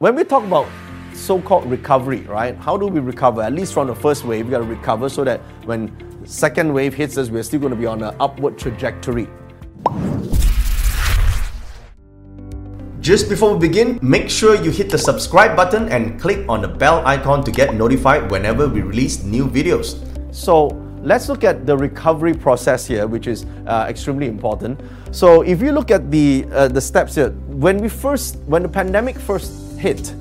when we talk about so-called recovery, right? How do we recover? At least from the first wave, we got to recover so that when second wave hits us, we're still going to be on an upward trajectory. Just before we begin, make sure you hit the subscribe button and click on the bell icon to get notified whenever we release new videos. So, let's look at the recovery process here, which is uh, extremely important. So, if you look at the uh, the steps here, when we first, when the pandemic first hit,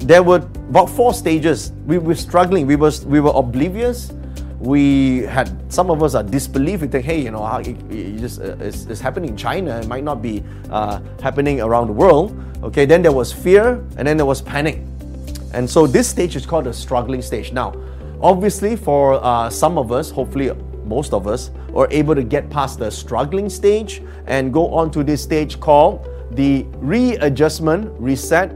there were about four stages. We were struggling. We were we were oblivious. We had some of us are disbelief. We think, hey, you know, it, it just uh, it's, it's, happening in China. It might not be uh, happening around the world. Okay, then there was fear, and then there was panic, and so this stage is called the struggling stage. Now, obviously, for uh, some of us, hopefully most of us, are able to get past the struggling stage and go on to this stage called the readjustment, reset,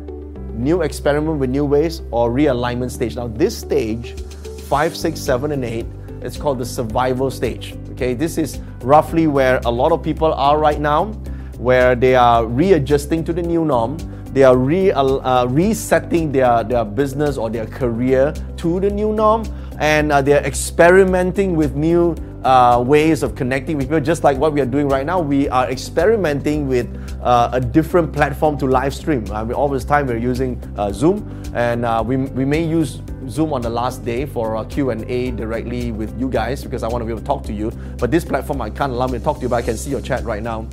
new experiment with new ways, or realignment stage. Now, this stage, five, six, seven, and eight, it's called the survival stage. Okay, this is roughly where a lot of people are right now, where they are readjusting to the new norm. They are re, uh, resetting their, their business or their career to the new norm, and uh, they're experimenting with new uh, ways of connecting with people, just like what we are doing right now. We are experimenting with uh, a different platform to live stream. I mean, all this time we're using uh, Zoom, and uh, we, we may use Zoom on the last day for a Q&A directly with you guys because I want to be able to talk to you. But this platform, I can't allow me to talk to you, but I can see your chat right now.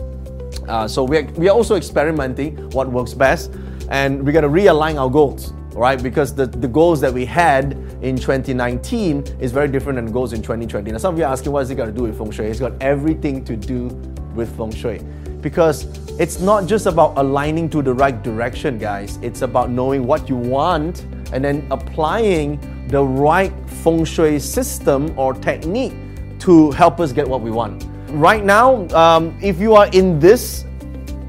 Uh, so we're, we are also experimenting what works best, and we got to realign our goals right? Because the, the goals that we had in 2019 is very different than goals in 2020. Now, some of you are asking, what it got to do with feng shui? It's got everything to do with feng shui. Because it's not just about aligning to the right direction, guys. It's about knowing what you want and then applying the right feng shui system or technique to help us get what we want. Right now, um, if you are in this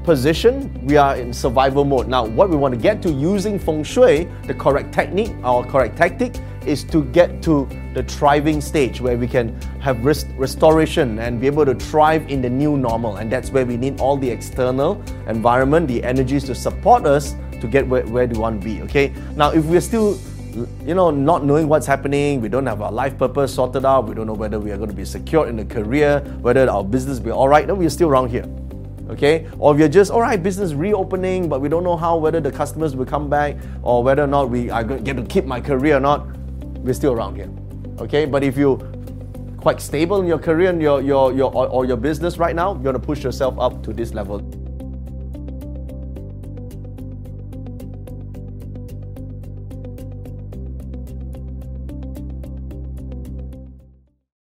position, we are in survival mode. Now, what we want to get to using feng shui, the correct technique, our correct tactic, is to get to the thriving stage where we can have rest- restoration and be able to thrive in the new normal. And that's where we need all the external environment, the energies to support us to get where, where we want to be. Okay. Now, if we're still you know, not knowing what's happening, we don't have our life purpose sorted out, we don't know whether we are going to be secure in the career, whether our business will be all right, then we're still around here okay? Or you're just, all right, business reopening, but we don't know how, whether the customers will come back or whether or not we are going to get to keep my career or not, we're still around here, okay? But if you quite stable in your career and your, your, your, or, or your business right now, you're to push yourself up to this level.